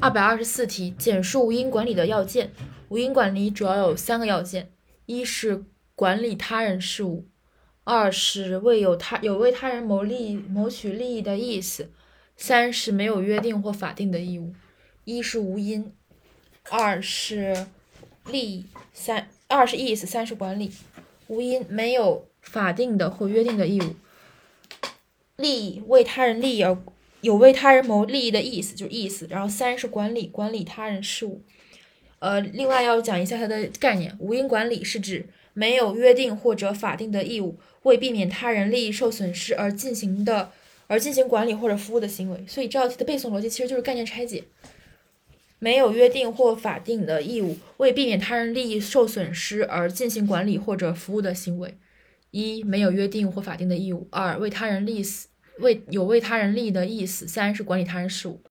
二百二十四题，简述无因管理的要件。无因管理主要有三个要件：一是管理他人事务；二是为有他有为他人谋利谋取利益的意思；三是没有约定或法定的义务。一是无因，二是利益，三二是意思，三是管理。无因没有法定的或约定的义务。利益为他人利益而有为他人谋利益的意思，就是意思。然后三是管理，管理他人事务。呃，另外要讲一下它的概念。无因管理是指没有约定或者法定的义务，为避免他人利益受损失而进行的而进行管理或者服务的行为。所以这道题的背诵逻辑其实就是概念拆解。没有约定或法定的义务，为避免他人利益受损失而进行管理或者服务的行为。一、没有约定或法定的义务；二、为他人利死。为有为他人利益的意思，三是管理他人事务。